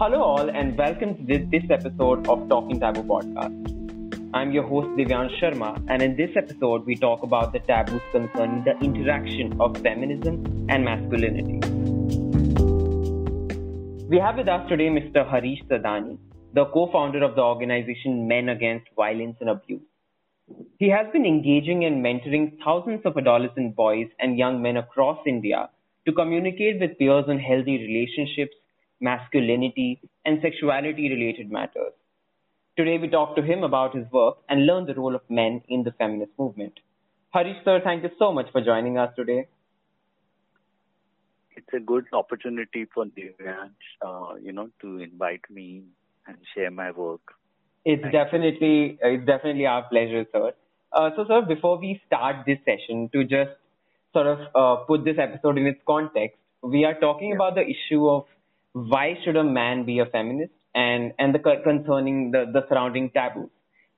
Hello, all, and welcome to this, this episode of Talking Taboo podcast. I'm your host, Divyansh Sharma, and in this episode, we talk about the taboos concerning the interaction of feminism and masculinity. We have with us today Mr. Harish Sadani, the co founder of the organization Men Against Violence and Abuse. He has been engaging and mentoring thousands of adolescent boys and young men across India to communicate with peers on healthy relationships, masculinity, and sexuality related matters. Today, we talk to him about his work and learn the role of men in the feminist movement. Harish, sir, thank you so much for joining us today. It's a good opportunity for Divyansh, uh, you know, to invite me and share my work. It's definitely you. it's definitely our pleasure, sir. Uh, so, sir, before we start this session, to just sort of uh, put this episode in its context, we are talking yeah. about the issue of why should a man be a feminist and and the concerning the, the surrounding taboos.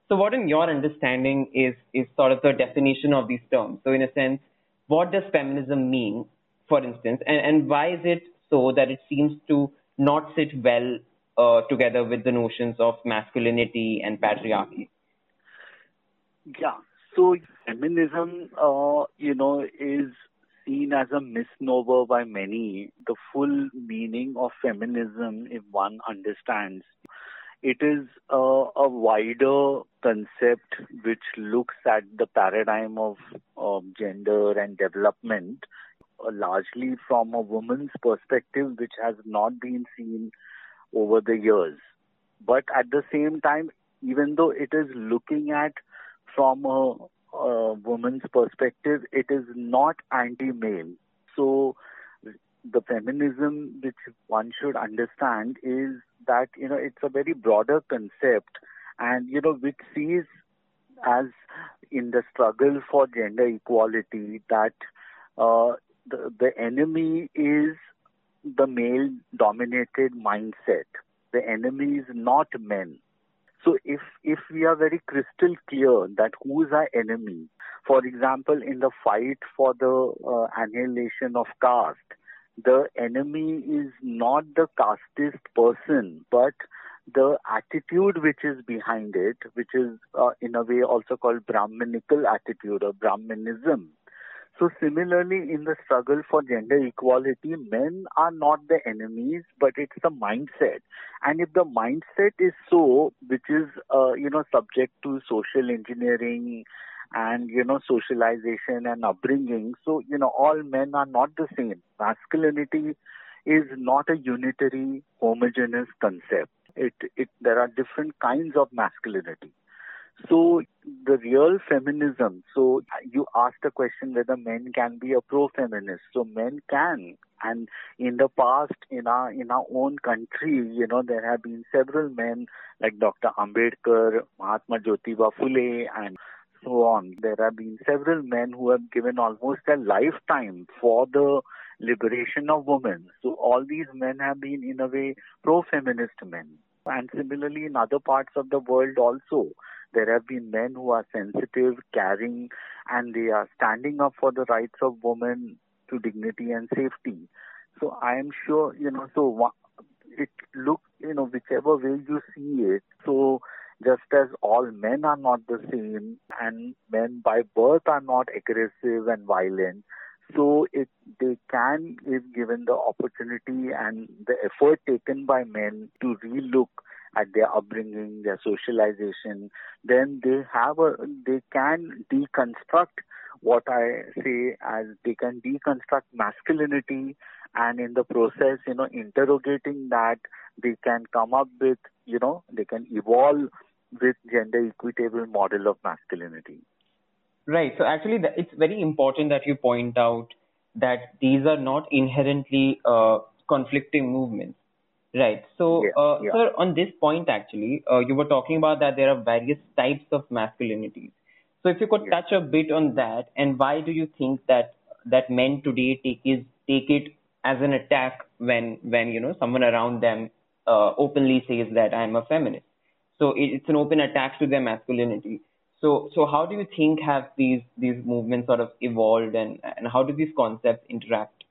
So, what in your understanding is is sort of the definition of these terms? So, in a sense, what does feminism mean, for instance, and and why is it so that it seems to not sit well uh, together with the notions of masculinity and patriarchy? Yeah. So feminism, uh, you know, is seen as a misnomer by many. The full meaning of feminism, if one understands, it is uh, a wider concept which looks at the paradigm of gender and development uh, largely from a woman's perspective, which has not been seen over the years. But at the same time, even though it is looking at from a, a woman's perspective, it is not anti-male. So the feminism which one should understand is that you know it's a very broader concept and you know which sees as in the struggle for gender equality that uh, the, the enemy is the male dominated mindset. The enemy is not men. So if if we are very crystal clear that who is our enemy, for example, in the fight for the uh, annihilation of caste, the enemy is not the casteist person, but the attitude which is behind it, which is uh, in a way also called Brahminical attitude or Brahmanism. So similarly, in the struggle for gender equality, men are not the enemies, but it's the mindset. And if the mindset is so, which is, uh, you know, subject to social engineering and, you know, socialization and upbringing, so, you know, all men are not the same. Masculinity is not a unitary, homogeneous concept. It, it, there are different kinds of masculinity. So the real feminism, so you asked the question whether men can be a pro-feminist. So men can. And in the past, in our, in our own country, you know, there have been several men like Dr. Ambedkar, Mahatma Jyotiba Phule, and so on. There have been several men who have given almost a lifetime for the liberation of women. So all these men have been in a way pro-feminist men. And similarly in other parts of the world also. There have been men who are sensitive, caring, and they are standing up for the rights of women to dignity and safety. So I am sure, you know, so it looks, you know, whichever way you see it. So just as all men are not the same and men by birth are not aggressive and violent, so if they can, if given the opportunity and the effort taken by men to relook at their upbringing, their socialization, then they have a, they can deconstruct what I say as they can deconstruct masculinity and in the process, you know, interrogating that, they can come up with, you know, they can evolve with gender equitable model of masculinity. Right. So actually, it's very important that you point out that these are not inherently uh, conflicting movements. Right. So, yeah, uh, yeah. sir, on this point, actually, uh, you were talking about that there are various types of masculinities. So, if you could yeah. touch a bit on that, and why do you think that that men today take is take it as an attack when when you know someone around them uh, openly says that I am a feminist? So it's an open attack to their masculinity. So, so how do you think have these these movements sort of evolved, and and how do these concepts interact?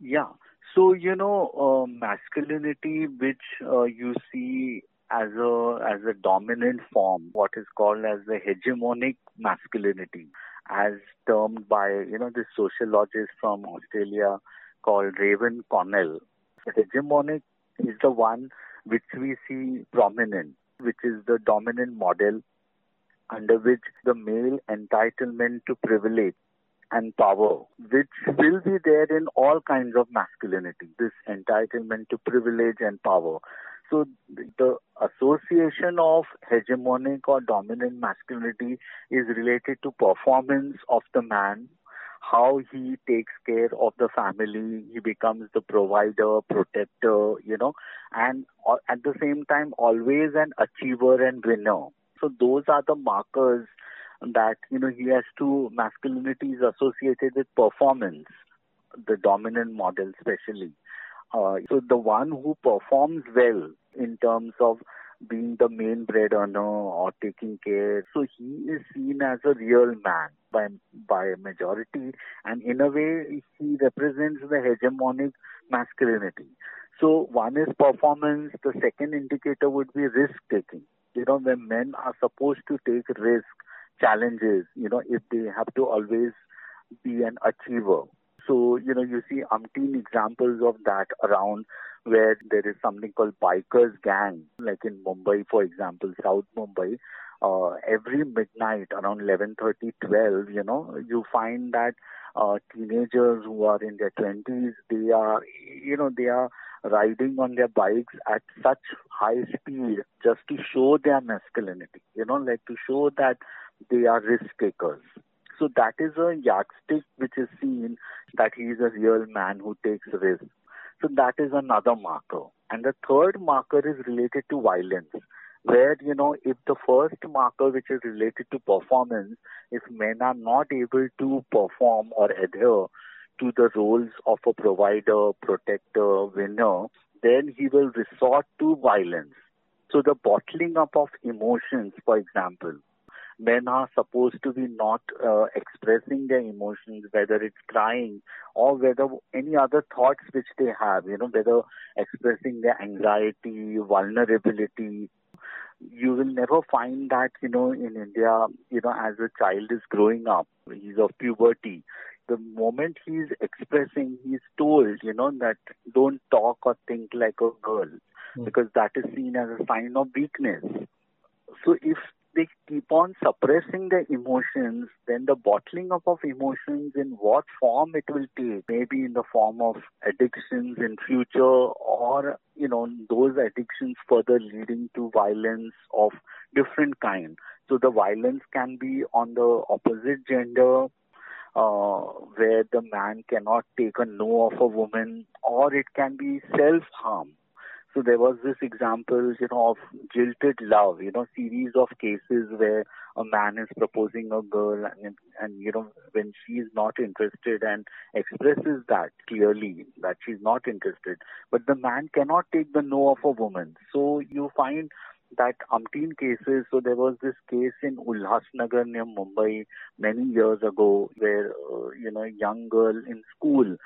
Yeah. So, you know, uh, masculinity, which uh, you see as a as a dominant form, what is called as the hegemonic masculinity, as termed by you know this sociologist from Australia called Raewyn Connell. Hegemonic is the one which we see prominent, which is the dominant model under which the male entitlement to privilege and power, which will be there in all kinds of masculinity, this entitlement to privilege and power. So the association of hegemonic or dominant masculinity is related to performance of the man, how he takes care of the family, he becomes the provider, protector, you know, and uh, at the same time always an achiever and winner. So those are the markers that you know he has to masculinity is associated with performance, the dominant model especially. Uh, so the one who performs well in terms of being the main bread earner or taking care. So he is seen as a real man by by a majority, and in a way he represents the hegemonic masculinity. So one is performance. The second indicator would be risk taking. You know, when men are supposed to take risk, challenges. You know, if they have to always be an achiever. So, you know, you see umpteen examples of that around where there is something called bikers gang, like in Mumbai, for example, South Mumbai. Uh, every midnight around 11:30, 12, you know, you find that uh, teenagers who are in their 20s, they are, you know, they are riding on their bikes at such high speed just to show their masculinity, you know, like to show that they are risk takers. So that is a yardstick which is seen that he is a real man who takes risks. So that is another marker. And the third marker is related to violence, where, you know, if the first marker, which is related to performance, if men are not able to perform or adhere to the roles of a provider, protector, winner, then he will resort to violence. So the bottling up of emotions, for example, men are supposed to be not uh, expressing their emotions, whether it's crying or whether any other thoughts which they have, you know, whether expressing their anxiety, vulnerability. You will never find that, you know, in India, you know, as a child is growing up, he's of puberty. The moment he's expressing, he's told, you know, that don't talk or think like a girl, mm. because that is seen as a sign of weakness. So if they keep on suppressing their emotions, then the bottling up of emotions in what form it will take, maybe in the form of addictions in future or, you know, those addictions further leading to violence of different kind. So the violence can be on the opposite gender, uh, where the man cannot take a no of a woman, or it can be self-harm so there was this example, you know, of jilted love, you know, series of cases where a man is proposing a girl and, and you know, when she is not interested and expresses that clearly that she's not interested, but the man cannot take the no of a woman. So you find that umpteen cases. So there was this case in Ulhasnagar near Mumbai many years ago where, uh, you know, a young girl in school,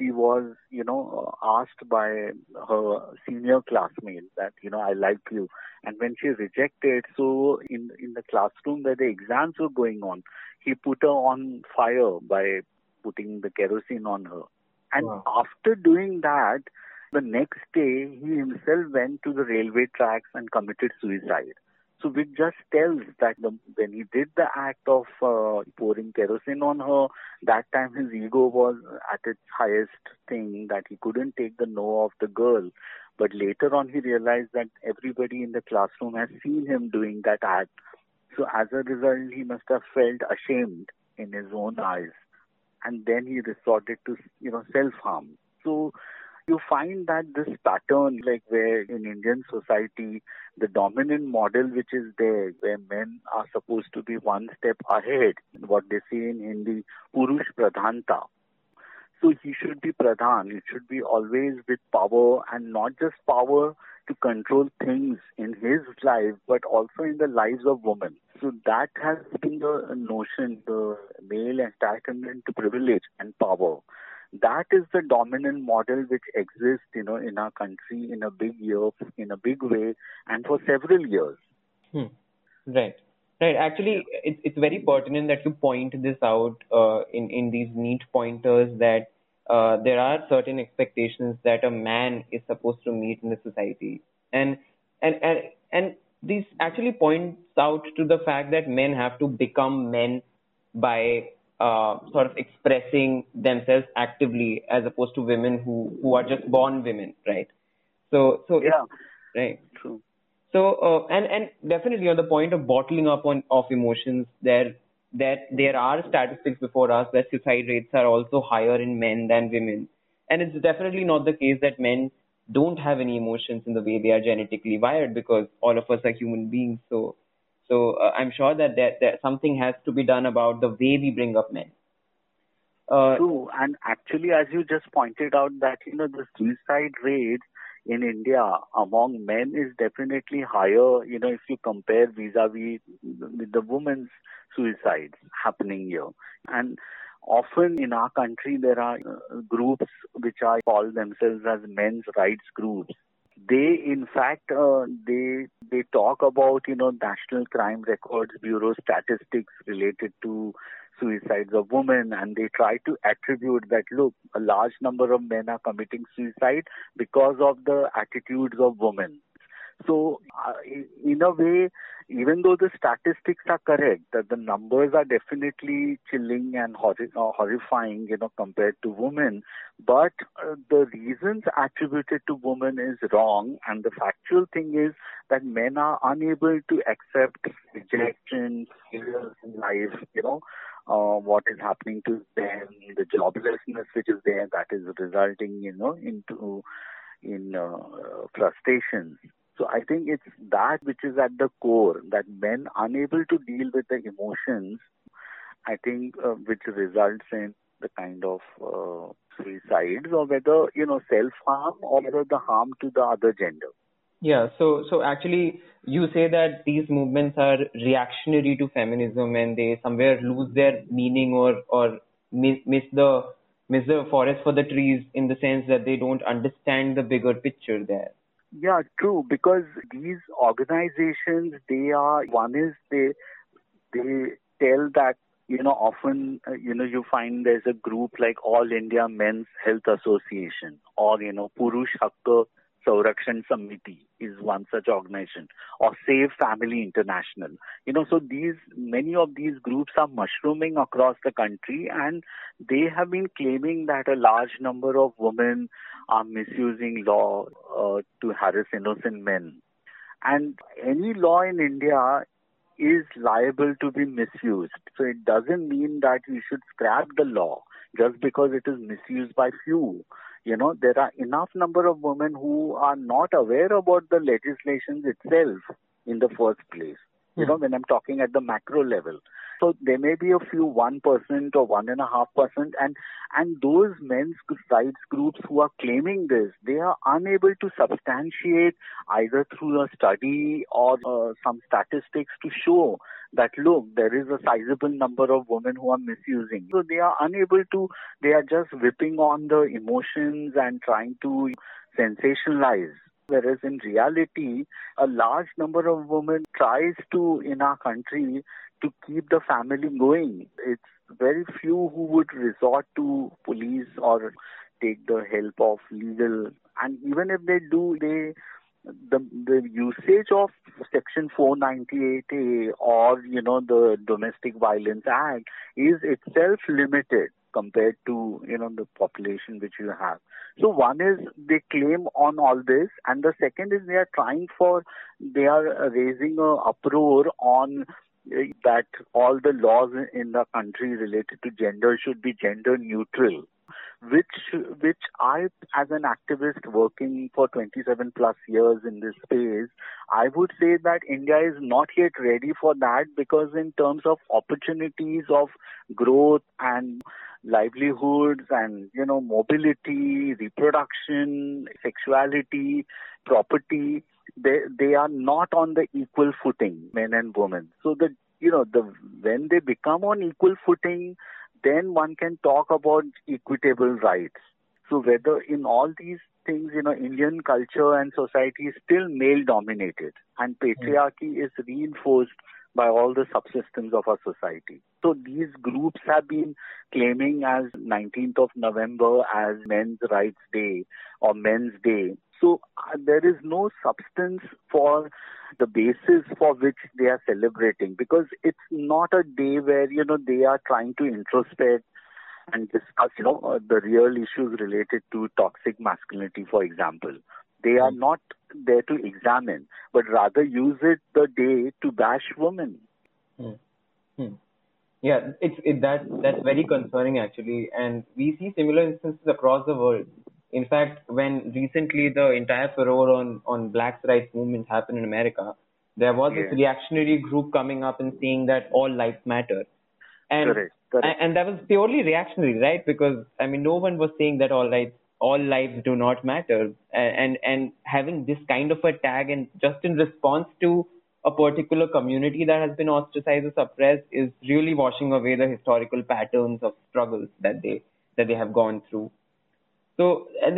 she was, you know, asked by her senior classmate that, you know, I like you. And when she rejected, so in, in the classroom where the exams were going on, he put her on fire by putting the kerosene on her. And wow. after doing that, the next day, he himself went to the railway tracks and committed suicide. So which just tells that the, when he did the act of uh, pouring kerosene on her, that time his ego was at its highest thing that he couldn't take the no of the girl. But later on he realized that everybody in the classroom has seen him doing that act. So as a result, he must have felt ashamed in his own eyes. And then he resorted to, you know, self-harm. So you find that this pattern, like where in Indian society, the dominant model which is there, where men are supposed to be one step ahead, what they say in Hindi, Purush Pradhanta. So he should be Pradhan. he should be always with power and not just power to control things in his life, but also in the lives of women. So that has been the notion, the male entitlement to privilege and power that is the dominant model which exists, you know, in our country in a big year, in a big way, and for several years. Hmm. Right. Right. Actually, it's it's very pertinent that you point this out uh, in in these neat pointers that uh, there are certain expectations that a man is supposed to meet in the society, and and and and this actually points out to the fact that men have to become men by uh, sort of expressing themselves actively as opposed to women who who are just born women, right? So so yeah, right. True. So uh, and and definitely on the point of bottling up on of emotions, there that there are statistics before us that suicide rates are also higher in men than women, and it's definitely not the case that men don't have any emotions in the way they are genetically wired because all of us are human beings. So so uh, I'm sure that, that something has to be done about the way we bring up men. Uh, True, and actually, as you just pointed out, that you know the suicide rate in India among men is definitely higher. You know, if you compare vis-a-vis the women's suicides happening here, and often in our country there are uh, groups which are call themselves as men's rights groups they in fact uh, they they talk about you know national crime records bureau statistics related to suicides of women and they try to attribute that look a large number of men are committing suicide because of the attitudes of women so uh, in a way even though the statistics are correct, that the numbers are definitely chilling and horri- uh, horrifying, you know, compared to women, but uh, the reasons attributed to women is wrong, and the factual thing is that men are unable to accept rejection, failures in life, you know, uh, what is happening to them, the joblessness which is there that is resulting, you know, into in uh. So I think it's that which is at the core that men unable to deal with the emotions, I think, uh, which results in the kind of uh, suicides or whether you know self harm or whether the harm to the other gender. Yeah. So so actually, you say that these movements are reactionary to feminism and they somewhere lose their meaning or or miss, miss the miss the forest for the trees in the sense that they don't understand the bigger picture there. Yeah, true. Because these organizations, they are one is they they tell that you know often uh, you know you find there's a group like All India Men's Health Association or you know Purush Hakka Sanrakshan Samiti is one such organization, or Save Family International. You know, so these many of these groups are mushrooming across the country, and they have been claiming that a large number of women are misusing law uh, to harass innocent men. And any law in India is liable to be misused. So it doesn't mean that we should scrap the law just because it is misused by few. You know, there are enough number of women who are not aware about the legislation itself in the first place. You know, when I'm talking at the macro level. So there may be a few one percent or one and a half percent, and and those men's rights groups who are claiming this, they are unable to substantiate either through a study or uh, some statistics to show that look, there is a sizable number of women who are misusing. So they are unable to. They are just whipping on the emotions and trying to sensationalize whereas in reality, a large number of women tries to, in our country, to keep the family going. It's very few who would resort to police or take the help of legal. And even if they do, they the the usage of section 498a or you know the domestic violence act is itself limited compared to you know the population which you have. So one is they claim on all this and the second is they are trying for they are raising a uproar on eh, that all the laws in the country related to gender should be gender neutral which which I as an activist working for 27 plus years in this space I would say that India is not yet ready for that because in terms of opportunities of growth and livelihoods and you know mobility reproduction sexuality property they they are not on the equal footing men and women. So the you know the when they become on equal footing then one can talk about equitable rights. So whether in all these things, you know, Indian culture and society is still male dominated and patriarchy mm. is reinforced by all the subsystems of our society. So these groups have been claiming as 19th of November as Men's Rights Day or Men's Day. So uh, there is no substance for the basis for which they are celebrating because it's not a day where, you know, they are trying to introspect and discuss, you know, uh, the real issues related to toxic masculinity, for example. They are hmm. not there to examine, but rather use it the day to bash women. Hmm. Hmm. Yeah, it's it, that that's very concerning actually, and we see similar instances across the world. In fact, when recently the entire furor on on Black rights movement happened in America, there was yeah. this reactionary group coming up and saying that all lives matter, and Correct. Correct. and that was purely reactionary, right? Because I mean, no one was saying that all rights all lives do not matter and and having this kind of a tag and just in response to a particular community that has been ostracized or suppressed is really washing away the historical patterns of struggles that they that they have gone through so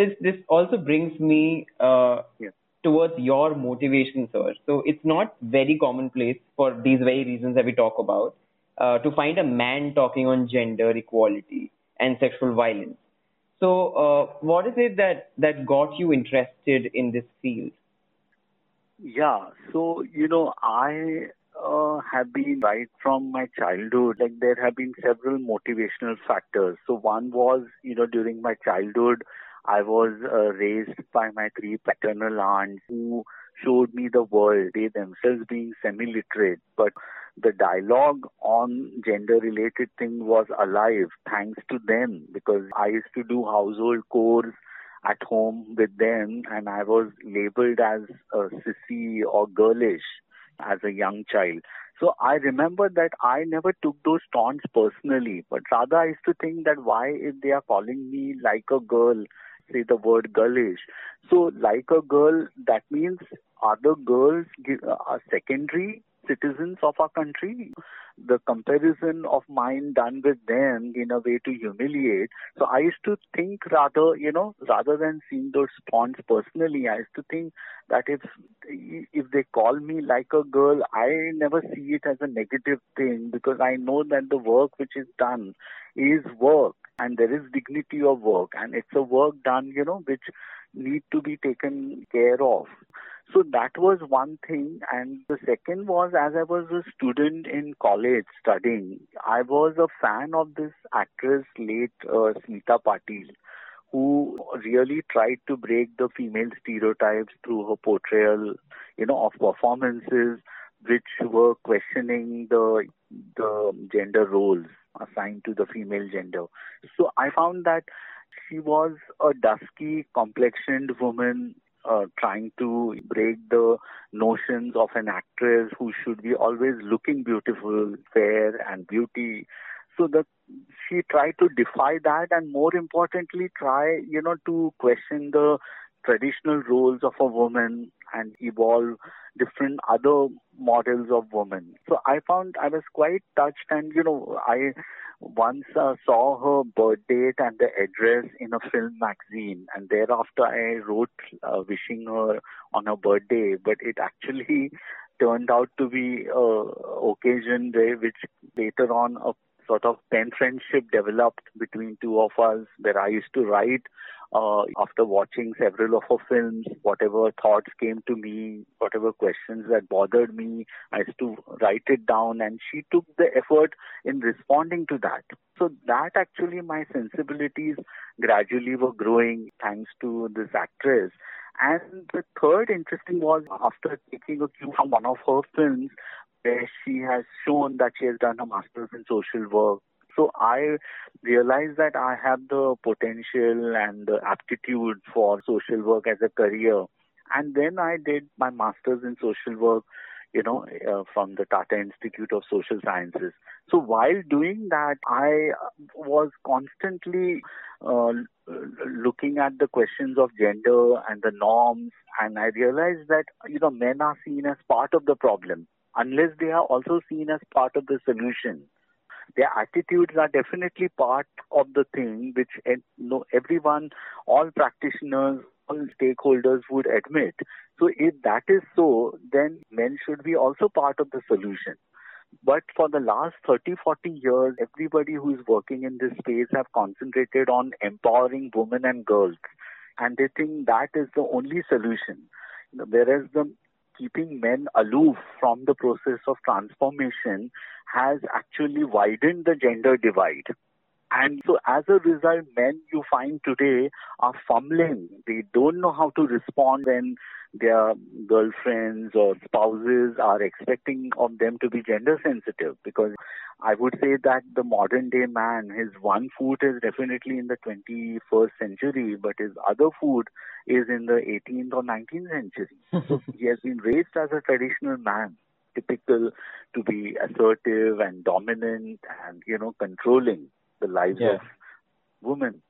this this also brings me uh, yeah. towards your motivation sir so it's not very commonplace for these very reasons that we talk about uh, to find a man talking on gender equality and sexual violence so, uh, what is it that that got you interested in this field? Yeah, so you know, I uh, have been right from my childhood. Like there have been several motivational factors. So one was, you know, during my childhood, I was uh, raised by my three paternal aunts who showed me the world. They themselves being semi-literate, but the dialogue on gender related thing was alive thanks to them because I used to do household chores at home with them and I was labeled as a sissy or girlish as a young child. So I remember that I never took those taunts personally, but rather I used to think that why if they are calling me like a girl, say the word girlish. So like a girl, that means other girls uh, are secondary citizens of our country. The comparison of mine done with them in a way to humiliate. So I used to think rather, you know, rather than seeing those taunts personally, I used to think that if if they call me like a girl, I never see it as a negative thing because I know that the work which is done is work and there is dignity of work and it's a work done, you know, which need to be taken care of. So that was one thing. And the second was as I was a student in college studying, I was a fan of this actress, late uh, Smita Patil, who really tried to break the female stereotypes through her portrayal, you know, of performances which were questioning the the gender roles assigned to the female gender. So I found that she was a dusky complexioned woman uh, trying to break the notions of an actress who should be always looking beautiful, fair, and beauty. So that she tried to defy that, and more importantly, try you know to question the traditional roles of a woman and evolve different other models of women. So I found I was quite touched, and you know I once uh, saw her birth date and the address in a film magazine, and thereafter I wrote uh, wishing her on her birthday, but it actually turned out to be a occasion where, which later on a sort of pen friendship developed between two of us, where I used to write uh, after watching several of her films, whatever thoughts came to me, whatever questions that bothered me, I used to write it down and she took the effort in responding to that. So that actually my sensibilities gradually were growing thanks to this actress. And the third interesting was after taking a cue from one of her films, where she has shown that she has done a master's in social work so I realized that I have the potential and the aptitude for social work as a career. And then I did my master's in social work, you know, uh, from the Tata Institute of Social Sciences. So while doing that, I was constantly uh, looking at the questions of gender and the norms, and I realized that, you know, men are seen as part of the problem unless they are also seen as part of the solution their attitudes are definitely part of the thing which eh, know, everyone, all practitioners, all stakeholders would admit. So if that is so, then men should be also part of the solution. But for the last 30, 40 years, everybody who is working in this space have concentrated on empowering women and girls. And they think that is the only solution. Whereas the keeping men aloof from the process of transformation has actually widened the gender divide. And so as a result, men you find today are fumbling. They don't know how to respond when their girlfriends or spouses are expecting of them to be gender sensitive because I would say that the modern day man, his one foot is definitely in the 21st century, but his other foot is in the 18th or 19th century. so he has been raised as a traditional man, typical to be assertive and dominant and, you know, controlling the lives yeah. of women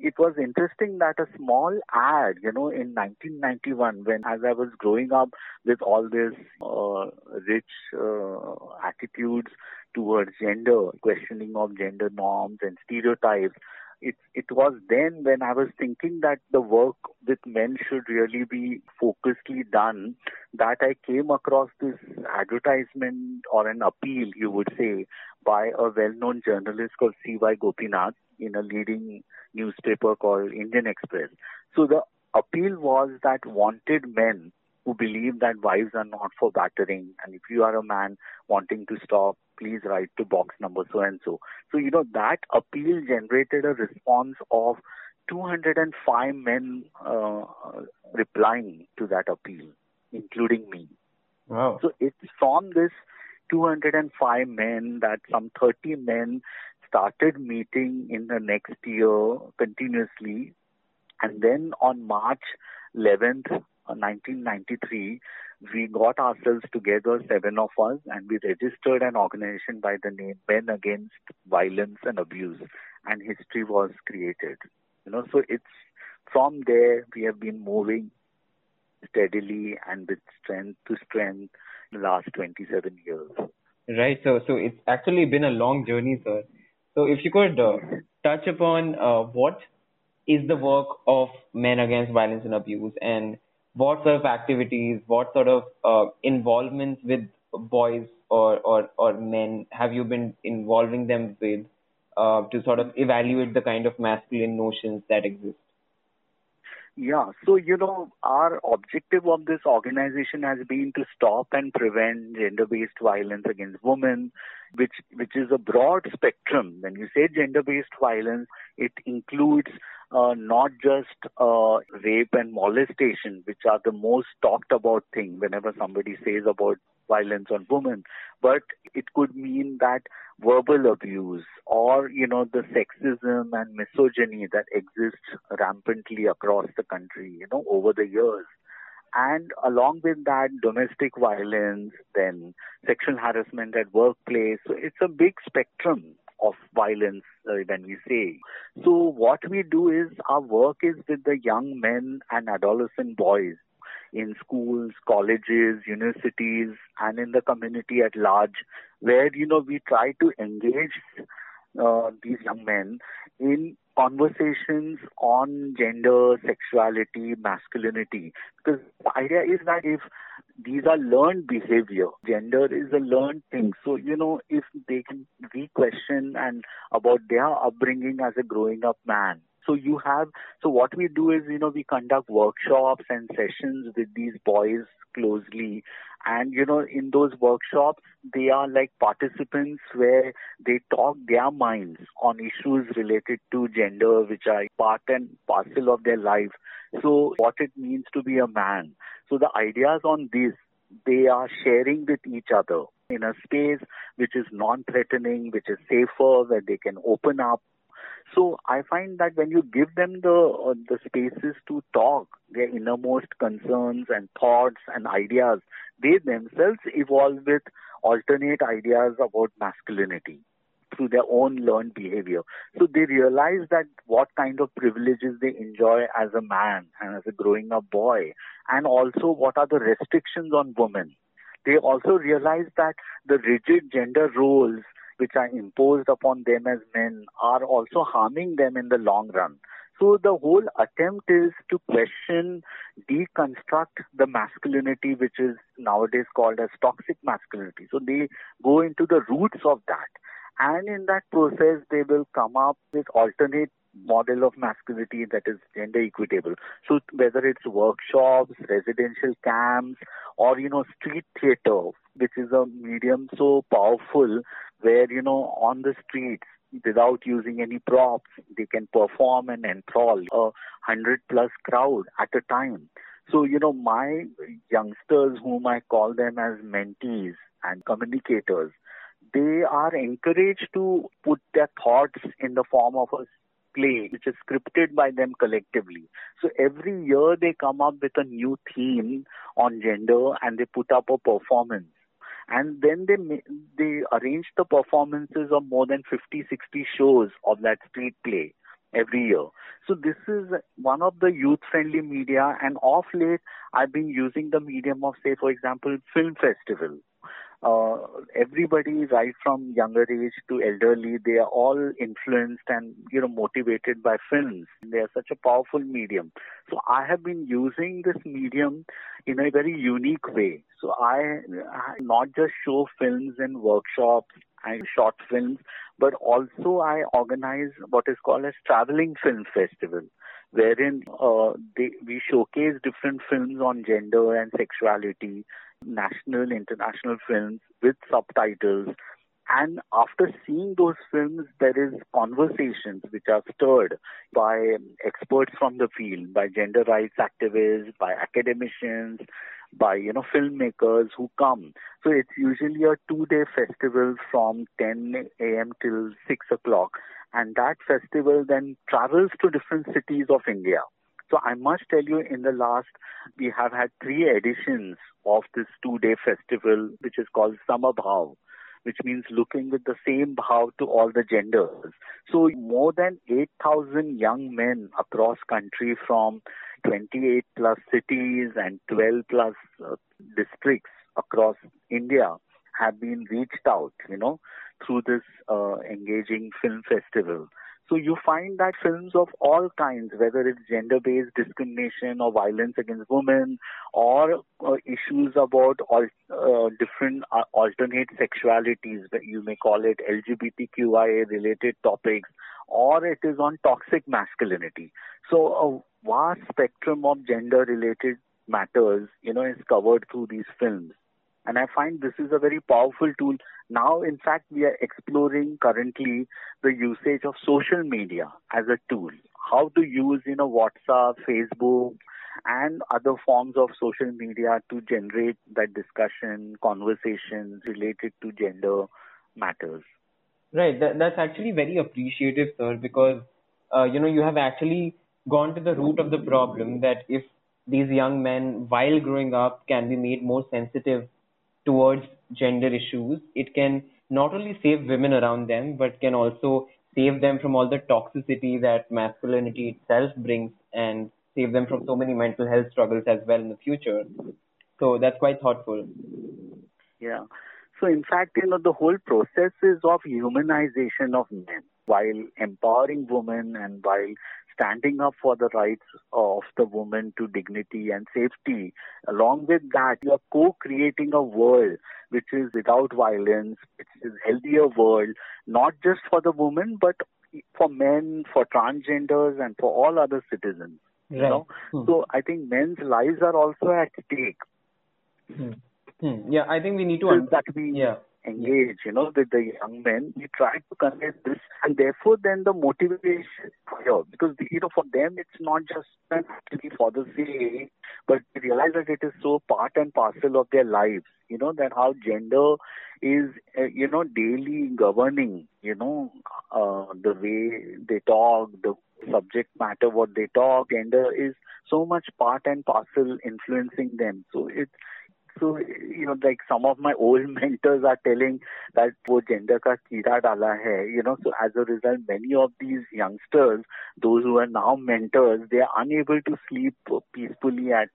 it was interesting that a small ad, you know, in 1991, when as I was growing up with all this uh, rich uh, attitudes towards gender, questioning of gender norms and stereotypes, it it was then when I was thinking that the work with men should really be focusedly done that I came across this advertisement or an appeal, you would say, by a well-known journalist called C.Y. Gopinath in a leading newspaper called Indian Express. So the appeal was that wanted men who believe that wives are not for battering, and if you are a man wanting to stop, please write to box number so and so. So, you know, that appeal generated a response of 205 men uh, replying to that appeal, including me. Wow. So it's from this 205 men that some 30 men started meeting in the next year continuously. And then on March 11th, 1993, uh, we got ourselves together, seven of us, and we registered an organization by the name Men Against Violence and Abuse, and history was created. You know, so it's from there we have been moving steadily and with strength to strength the last 27 years. Right. So, so it's actually been a long journey, sir. So if you could uh, touch upon uh, what is the work of Men Against Violence and Abuse and what sort of activities, what sort of uh, involvements with boys or, or, or men have you been involving them with uh, to sort of evaluate the kind of masculine notions that exist? Yeah, so you know, our objective of this organization has been to stop and prevent gender-based violence against women, which which is a broad spectrum. When you say gender-based violence, it includes uh, not just uh, rape and molestation, which are the most talked about thing whenever somebody says about violence on women, but it could mean that verbal abuse or, you know, the sexism and misogyny that exists rampantly across the country, you know, over the years. And along with that, domestic violence, then sexual harassment at workplace. So it's a big spectrum of violence uh, when we say. So what we do is our work is with the young men and adolescent boys in schools, colleges, universities, and in the community at large, where you know we try to engage uh, these young men in conversations on gender, sexuality, masculinity. Because the idea is that if these are learned behavior, gender is a learned thing. So, you know, if they can re-question and about their upbringing as a growing up man, so you have, so what we do is, you know, we conduct workshops and sessions with these boys closely. And, you know, in those workshops, they are like participants where they talk their minds on issues related to gender, which are part and parcel of their life. So what it means to be a man. So the ideas on this, they are sharing with each other in a space which is non-threatening, which is safer, where they can open up so I find that when you give them the uh, the spaces to talk their innermost concerns and thoughts and ideas, they themselves evolve with alternate ideas about masculinity through their own learned behavior. So they realize that what kind of privileges they enjoy as a man and as a growing up boy, and also what are the restrictions on women. They also realize that the rigid gender roles which are imposed upon them as men are also harming them in the long run. So the whole attempt is to question, deconstruct the masculinity, which is nowadays called as toxic masculinity. So they go into the roots of that. And in that process, they will come up with alternate model of masculinity that is gender equitable. So whether it's workshops, residential camps, or you know street theater, which is a medium so powerful where you know on the streets without using any props, they can perform and enthrall a hundred plus crowd at a time. So, you know, my youngsters, whom I call them as mentees and communicators, they are encouraged to put their thoughts in the form of a play which is scripted by them collectively. So every year they come up with a new theme on gender and they put up a performance and then they they arrange the performances of more than 50 60 shows of that street play every year. So this is one of the youth friendly media and off late i've been using the medium of say for example film festival uh, everybody right from younger age to elderly they are all influenced and you know motivated by films. They are such a powerful medium. So i have been using this medium in a very unique way. So i, I not just show films in workshops and short films but also i organize what is called as traveling film festival wherein uh, they, we showcase different films on gender and sexuality national, international films with subtitles. And after seeing those films, there is conversations which are stirred by experts from the field, by gender rights activists, by academicians, by you know filmmakers who come. So it's usually a two-day festival from 10 a.m. till 6 o'clock, and that festival then travels to different cities of India. So I must tell you, in the last, we have had three editions of this two-day festival, which is called Samabhav, which means looking with the same bhav to all the genders. So more than 8,000 young men across country from 28 plus cities and 12 plus uh, districts across India have been reached out, you know, through this uh, engaging film festival. So you find that films of all kinds, whether it's gender-based discrimination or violence against women, or uh, issues about all, uh, different uh, alternate sexualities, you may call it LGBTQIA-related topics, or it is on toxic masculinity. So a vast spectrum of gender-related matters, you know, is covered through these films. And I find this is a very powerful tool. Now, in fact, we are exploring currently the usage of social media as a tool. How to use, you know, WhatsApp, Facebook, and other forms of social media to generate that discussion, conversations related to gender matters. Right. That, that's actually very appreciative, sir, because, uh, you know, you have actually gone to the root of the problem that if these young men, while growing up, can be made more sensitive towards gender issues. It can not only save women around them, but can also save them from all the toxicity that masculinity itself brings and save them from so many mental health struggles as well in the future. So that's quite thoughtful. Yeah. So in fact, you know, the whole process is of humanization of men while empowering women and while standing up for the rights of the woman to dignity and safety. Along with that, you are co-creating a world which is without violence, which is healthier world, not just for the woman, but for men, for transgenders, and for all other citizens. Right. You know? Hmm. So I think men's lives are also at stake. Hmm. Hmm. Yeah, I think we need to. Un- that we yeah engage, you know, with the young men. We try to convey this, and therefore, then the motivation here, because you know, for them, it's not just actually for the sake, but they realize that it is so part and parcel of their lives. You know that how gender is, uh, you know, daily governing. You know, uh, the way they talk, the subject matter, what they talk, gender is so much part and parcel influencing them. So it's so, you know, like some of my old mentors are telling that wo gender ka kira dala hai, you know, so as a result, many of these youngsters, those who are now mentors, they are unable to sleep peacefully at,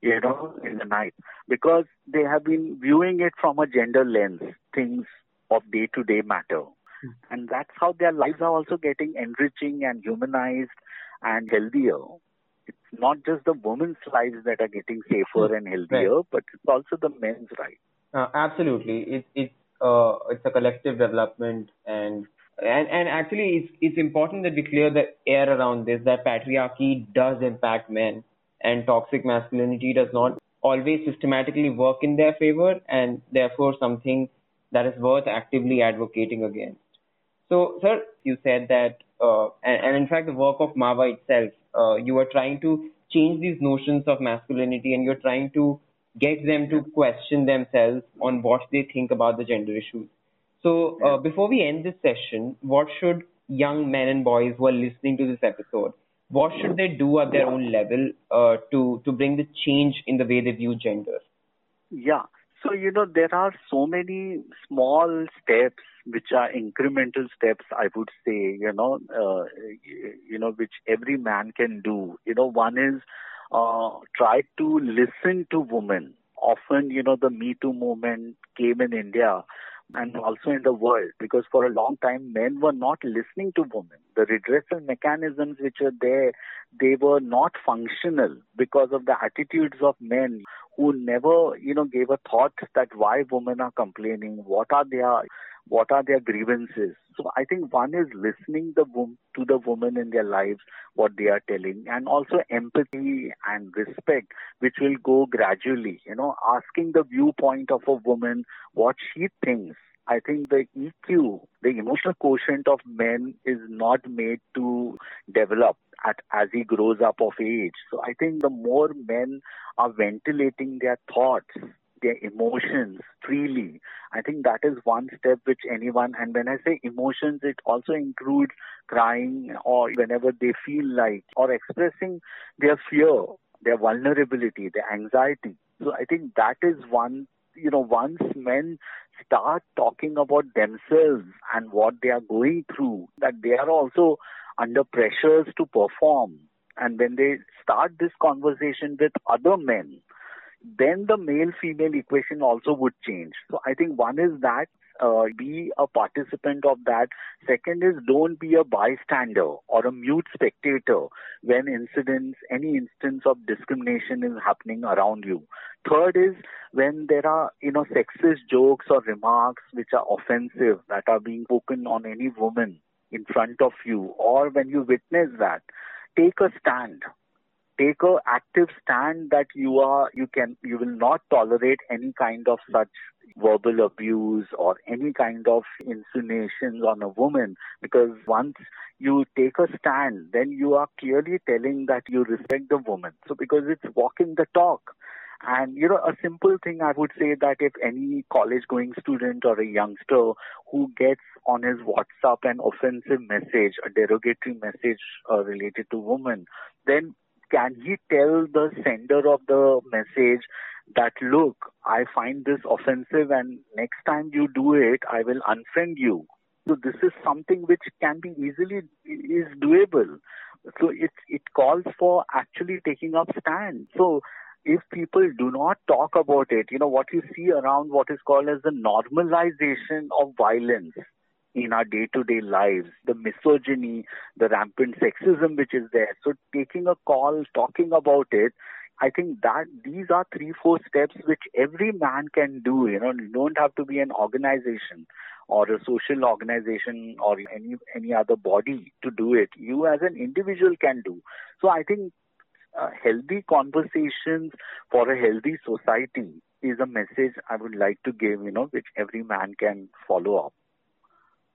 you know, in the night because they have been viewing it from a gender lens, things of day to day matter. Hmm. And that's how their lives are also getting enriching and humanized and healthier. Not just the women's lives that are getting safer hmm. and healthier, right. but it's also the men's right. Uh, absolutely, it's it's uh, it's a collective development, and and and actually, it's it's important that we clear the air around this. That patriarchy does impact men, and toxic masculinity does not always systematically work in their favor, and therefore something that is worth actively advocating against. So, sir, you said that, uh, and, and, in fact, the work of Mava itself, uh, you are trying to change these notions of masculinity, and you're trying to get them to question themselves on what they think about the gender issues. So, uh, before we end this session, what should young men and boys who are listening to this episode, what should they do at their own level uh, to to bring the change in the way they view gender? Yeah. So you know there are so many small steps which are incremental steps. I would say you know uh, you know which every man can do. You know one is uh, try to listen to women. Often, you know, the Me Too movement came in India and also in the world because for a long time men were not listening to women. The redressal mechanisms which were there, they were not functional because of the attitudes of men who never, you know, gave a thought that why women are complaining, what are their what are their grievances. So I think one is listening the to the women in their lives, what they are telling, and also empathy and respect, which will go gradually. You know, asking the viewpoint of a woman, what she thinks. I think the EQ, the emotional quotient of men, is not made to develop at, as he grows up of age. So I think the more men are ventilating their thoughts, their emotions freely. I think that is one step which anyone, and when I say emotions, it also includes crying or whenever they feel like, or expressing their fear, their vulnerability, their anxiety. So I think that is one, you know, once men start talking about themselves and what they are going through, that they are also under pressures to perform. And when they start this conversation with other men, then the male female equation also would change. So I think one is that uh, be a participant of that. Second is don't be a bystander or a mute spectator when incidents, any instance of discrimination is happening around you. Third is when there are, you know, sexist jokes or remarks which are offensive that are being spoken on any woman in front of you or when you witness that, take a stand take a active stand that you are you can you will not tolerate any kind of such verbal abuse or any kind of insinuations on a woman. Because once you take a stand then you are clearly telling that you respect the woman. So because it's walking the talk. And you know, a simple thing I would say that if any college going student or a youngster who gets on his WhatsApp an offensive message, a derogatory message uh, related to women, then can he tell the sender of the message that look i find this offensive and next time you do it i will unfriend you. So this is something which can be easily is doable. So it it calls for actually taking up stand. So if people do not talk about it you know what you see around what is called as the normalization of violence in our day to day lives, the misogyny, the rampant sexism which is there. So taking a call, talking about it, I think that these are three, four steps which every man can do. You know, you don't have to be an organization or a social organization or any any other body to do it. You as an individual can do. So I think uh, healthy conversations for a healthy society is a message I would like to give. You know, which every man can follow up.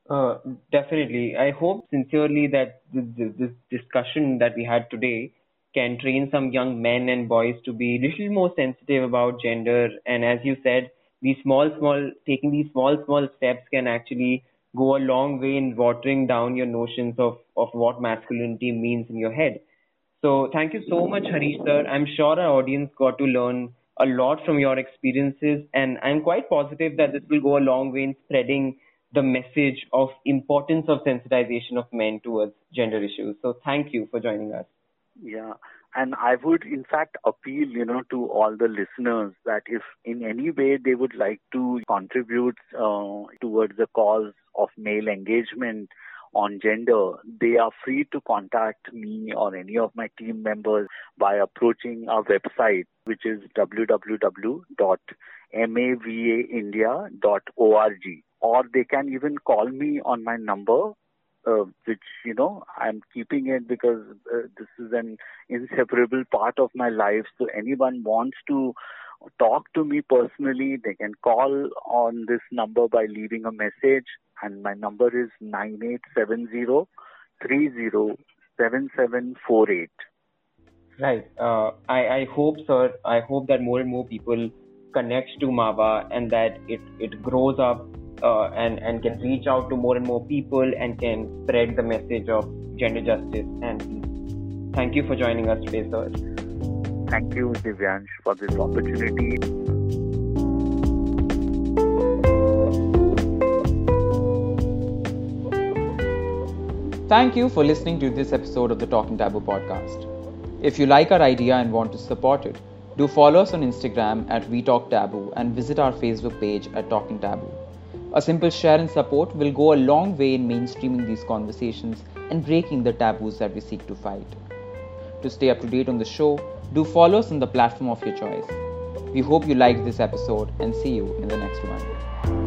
Uh, definitely. I hope sincerely that this, this discussion that we had today can train some young men and boys to be a little more sensitive about gender. And as you said, these small, small, taking these small, small steps can actually go a long way in watering down your notions of, of what masculinity means in your head. So thank you so much, Harish sir. I'm sure our audience got to learn a lot from your experiences, and I'm quite positive that this will go a long way in spreading the message of importance of sensitization of men towards gender issues. So thank you for joining us. Yeah. and I would, in fact, appeal, you know, to all the listeners that if in any way they would like to contribute uh, towards the cause of male engagement on gender, they are free to contact me or any of my team members by approaching our website, which is www.mavaindia.org. Or they can even call me on my number, uh, which, you know, I'm keeping it because uh, this is an inseparable part of my life. So anyone wants to talk to me personally, they can call on this number by leaving a message. And my number is 9870 307748. Right. Uh, I, I hope, sir, I hope that more and more people connect to MAVA and that it, it grows up uh, and, and can reach out to more and more people and can spread the message of gender justice and peace. Thank you for joining us today, sir. Thank you, Divyansh, for this opportunity. Thank you for listening to this episode of the Talking Taboo podcast. If you like our idea and want to support it, do follow us on Instagram at We Talk Taboo and visit our Facebook page at Talking Taboo. A simple share and support will go a long way in mainstreaming these conversations and breaking the taboos that we seek to fight. To stay up to date on the show, do follow us on the platform of your choice. We hope you liked this episode and see you in the next one.